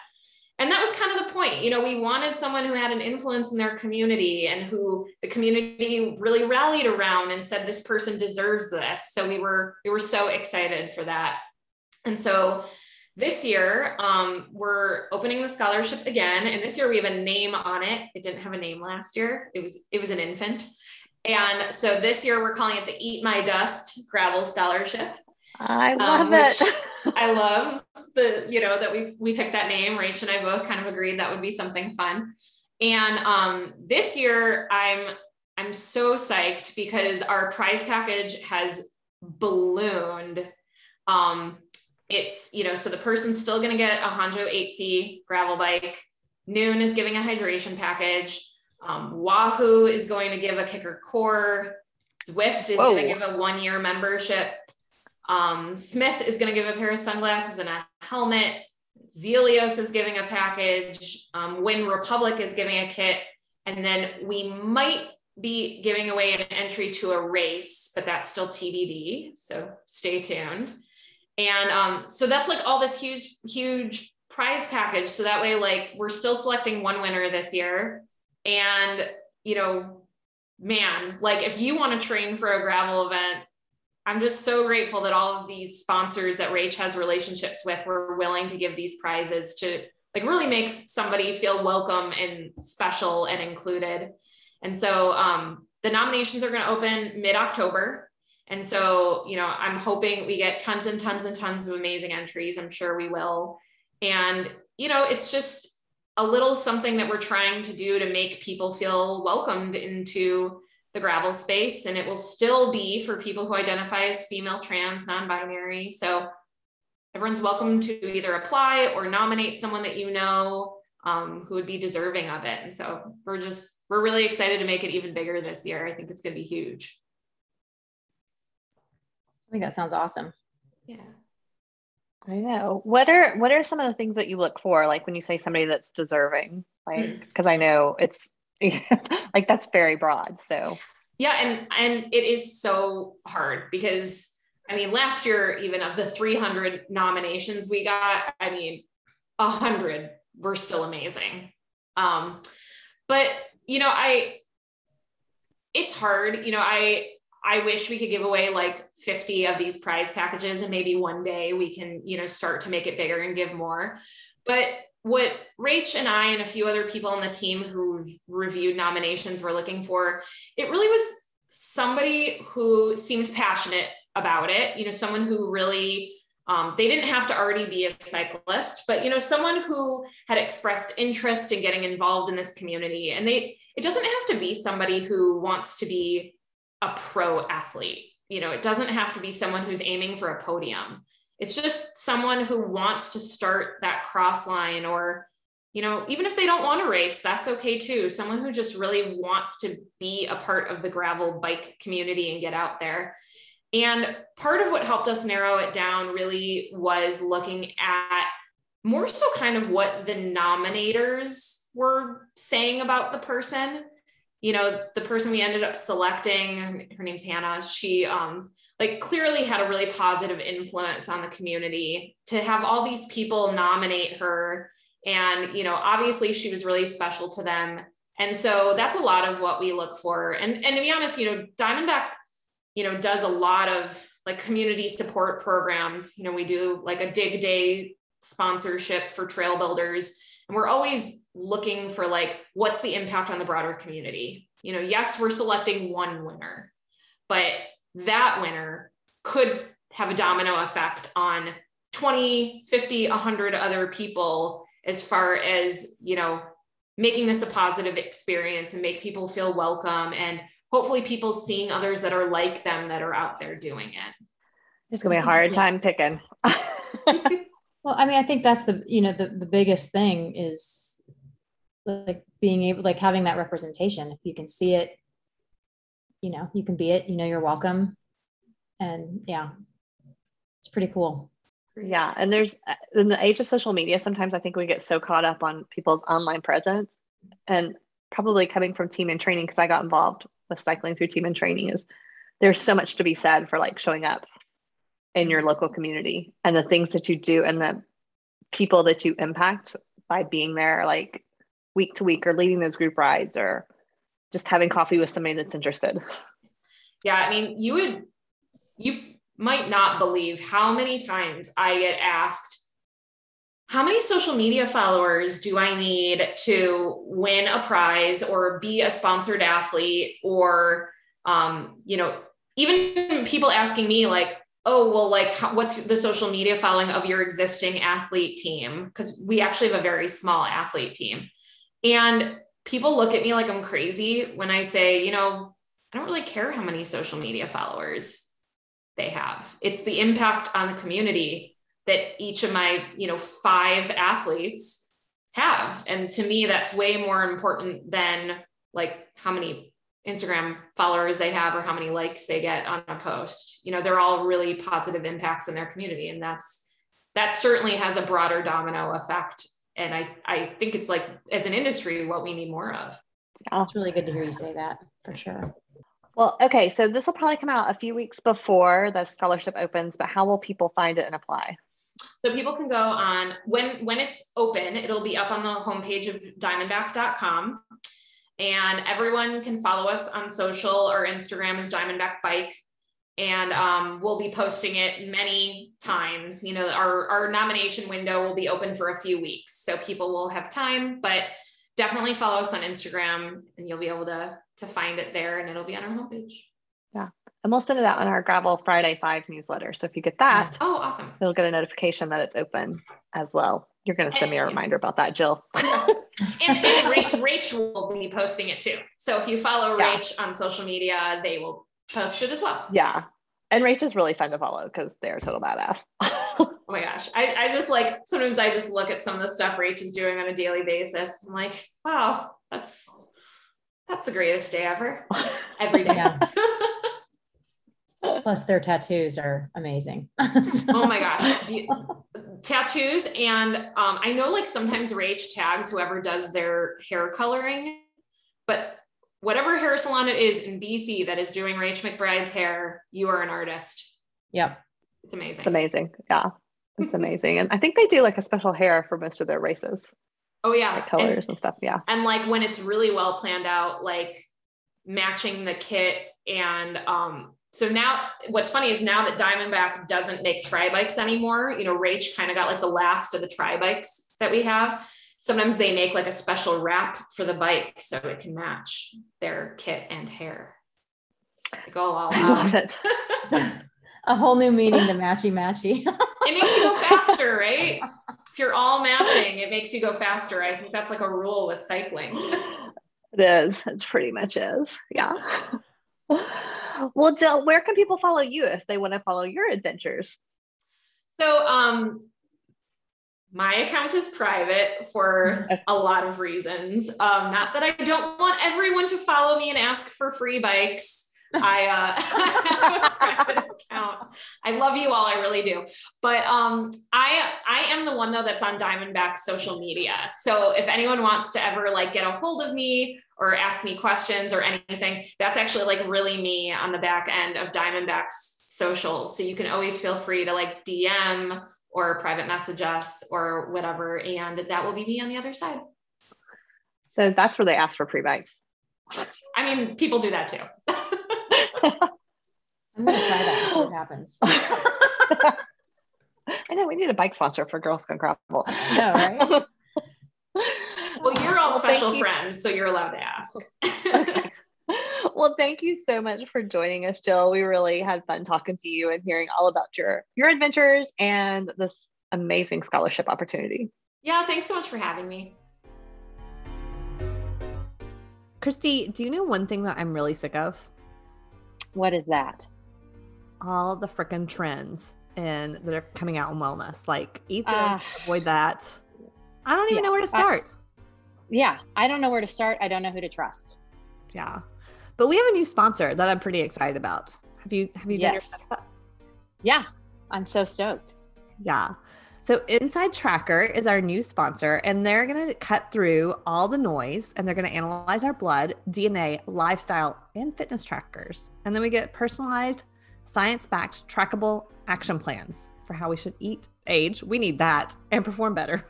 And that was kind of the point. You know, we wanted someone who had an influence in their community and who the community really rallied around and said, this person deserves this. So we were, we were so excited for that. And so this year, um, we're opening the scholarship again, and this year we have a name on it. It didn't have a name last year. It was it was an infant, and so this year we're calling it the Eat My Dust Gravel Scholarship. I um, love um, it. I love the you know that we we picked that name. Rach and I both kind of agreed that would be something fun. And um, this year, I'm I'm so psyched because our prize package has ballooned. Um, it's, you know, so the person's still going to get a Haanjo 8C gravel bike. Nuun is giving a hydration package. Um, Wahoo is going to give a KICKR CORE. Zwift is going to give a one year membership. Um, Smith is going to give a pair of sunglasses and a helmet. Zealios is giving a package. Um, Wyn Republic is giving a kit. And then we might be giving away an entry to a race, but that's still TBD. So stay tuned. And um, so that's like all this huge, huge prize package. So that way, like, we're still selecting one winner this year. And, you know, man, like, if you want to train for a gravel event, I'm just so grateful that all of these sponsors that Rach has relationships with were willing to give these prizes to like really make somebody feel welcome and special and included. And so um, the nominations are going to open mid October. And so, you know, I'm hoping we get tons and tons and tons of amazing entries. I'm sure we will. And, you know, it's just a little something that we're trying to do to make people feel welcomed into the gravel space. And it will still be for people who identify as female, trans, non binary. So everyone's welcome to either apply or nominate someone that you know um, who would be deserving of it. And so we're just, we're really excited to make it even bigger this year. I think it's going to be huge. I think that sounds awesome. Yeah. I know. What are what are some of the things that you look for, like when you say somebody that's deserving? Like, because I know it's like that's very broad. So yeah, and and it is so hard because I mean, last year, even of the 300 nominations we got, I mean, a hundred were still amazing. Um, but you know, I it's hard. You know, I I wish we could give away like 50 of these prize packages and maybe one day we can, you know, start to make it bigger and give more. But what Rach and I and a few other people on the team who reviewed nominations were looking for, it really was somebody who seemed passionate about it, you know, someone who really um, they didn't have to already be a cyclist, but you know, someone who had expressed interest in getting involved in this community. And they it doesn't have to be somebody who wants to be a pro athlete. You know, it doesn't have to be someone who's aiming for a podium. It's just someone who wants to start that cross line or, you know, even if they don't want to race, that's okay too. Someone who just really wants to be a part of the gravel bike community and get out there. And part of what helped us narrow it down really was looking at more so kind of what the nominators were saying about the person you know, the person we ended up selecting, her name's Hannah, she um, like clearly had a really positive influence on the community to have all these people nominate her. And, you know, obviously she was really special to them. And so that's a lot of what we look for. And, and to be honest, you know, Diamondback, you know, does a lot of like community support programs. You know, we do like a dig day sponsorship for trail builders. And we're always looking for like what's the impact on the broader community? You know yes we're selecting one winner but that winner could have a domino effect on 20 50 100 other people as far as you know making this a positive experience and make people feel welcome and hopefully people seeing others that are like them that are out there doing it. It's gonna be a hard time picking. Well i mean i think that's the you know the, the biggest thing is like being able like having that representation. If you can see it you know you can be it you know you're welcome. And yeah it's pretty cool. Yeah and there's uh, in the age of social media sometimes i think we get so caught up on people's online presence and probably coming from Team in Training because i got involved with cycling through Team in Training is there's so much to be said for like showing up in your local community and the things that you do and the people that you impact by being there like week to week or leading those group rides or just having coffee with somebody that's interested. Yeah, I mean, you would, you might not believe how many times I get asked, how many social media followers do I need to win a prize or be a sponsored athlete? Or, um, you know, even people asking me, like, oh, well, like, what's the social media following of your existing athlete team? Because we actually have a very small athlete team. And people look at me like I'm crazy when I say, you know, I don't really care how many social media followers they have. It's the impact on the community that each of my, you know, five athletes have. And to me, that's way more important than like how many Instagram followers they have or how many likes they get on a post. You know, they're all really positive impacts in their community. And that's that certainly has a broader domino effect and I, I think it's like as an industry what we need more of. Yeah. it's really good to hear you say that for sure. Well okay so this will probably come out a few weeks before the scholarship opens but how will people find it and apply? So people can go on when when it's open it'll be up on the homepage of diamondback.com and everyone can follow us on social or instagram as diamondback bike and um, we'll be posting it many times. You know, our, our nomination window will be open for a few weeks, so people will have time. But definitely follow us on Instagram, and you'll be able to to find it there, and it'll be on our homepage. Yeah, and we'll send it out on our Gravel Friday Five newsletter. So if you get that, oh, awesome, you'll get a notification that it's open as well. You're going to send me a reminder about that, Jill. yes. And, and Rach will be posting it too. So if you follow yeah. Rach on social media, they will posted as well. Yeah. And Rach is really fun to follow because they're a total badass. oh my gosh. I, I just like sometimes I just look at some of the stuff Rach is doing on a daily basis. I'm like, wow, that's that's the greatest day ever. Every day. Plus, their tattoos are amazing. oh my gosh. The, tattoos. And um, I know like sometimes Rach tags whoever does their hair coloring, but whatever hair salon it is in BC that is doing Rach McBride's hair, you are an artist. Yep. It's amazing. It's amazing. Yeah. It's amazing. and I think they do like a special hair for most of their races. Oh yeah. Like colors and, and stuff. Yeah. And like when it's really well planned out, like matching the kit and um so now what's funny is now that Diamondback doesn't make tri bikes anymore, you know, Rach kind of got like the last of the tri bikes that we have. Sometimes they make like a special wrap for the bike so it can match their kit and hair. They go all I love out. it. A whole new meaning to matchy matchy. it makes you go faster, right? If you're all matching, it makes you go faster. I think that's like a rule with cycling. It is. It's pretty much is. Yeah. well, Jill, where can people follow you if they want to follow your adventures? So, um, my account is private for a lot of reasons. Um, not that I don't want everyone to follow me and ask for free bikes. I uh, have a private account. I love you all, I really do. But um, I I am the one though that's on Diamondback social media. So if anyone wants to ever like get a hold of me or ask me questions or anything, that's actually like really me on the back end of Diamondback's social. So you can always feel free to like DM or private message us or whatever, and that will be me on the other side. So that's where they ask for free bikes. I mean, people do that too. I'm gonna try that. See what happens. I know we need a bike sponsor for Girls Gone Gravel. know, right? Well, you're all Well, thank special you. friends, so you're allowed to ask. Okay. well, thank you so much for joining us, Jill. We really had fun talking to you and hearing all about your your adventures and this amazing scholarship opportunity. yeah, thanks so much for having me. Kristi, do you know one thing that I'm really sick of? What is that? All the frickin' trends and that are coming out in wellness. Like eat this, Ah. avoid that. I don't even Yeah, know where to I- start. Yeah, I don't know where to start. I don't know who to trust. yeah. But we have a new sponsor that I'm pretty excited about. Have you have you done your setup? Yeah, I'm so stoked. Yeah. So Inside Tracker is our new sponsor, and they're going to cut through all the noise and they're going to analyze our blood, DNA, lifestyle, and fitness trackers. And then we get personalized, science backed, trackable action plans for how we should eat, age. We need that and perform better.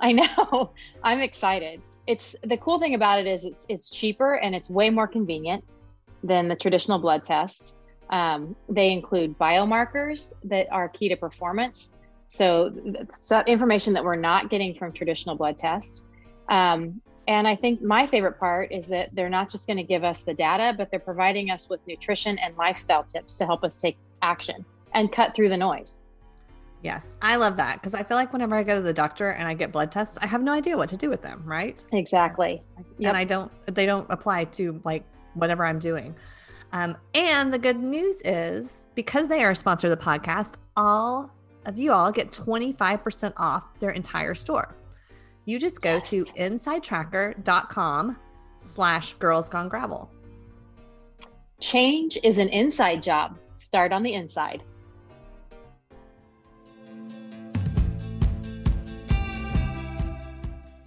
I know. I'm excited. It's the cool thing about it is it's it's cheaper and it's way more convenient than the traditional blood tests. Um, they include biomarkers that are key to performance. So, so information that we're not getting from traditional blood tests. Um, and I think my favorite part is that they're not just going to give us the data, but they're providing us with nutrition and lifestyle tips to help us take action and cut through the noise. Yes, I love that because I feel like whenever I go to the doctor and I get blood tests, I have no idea what to do with them, right? Exactly. Yep. and I don't they don't apply to like whatever I'm doing. Um, and the good news is because they are a sponsor of the podcast, all of you all get 25% off their entire store. You just go to insidetracker.com slash girls gone gravel. Change is an inside job. Start on the inside.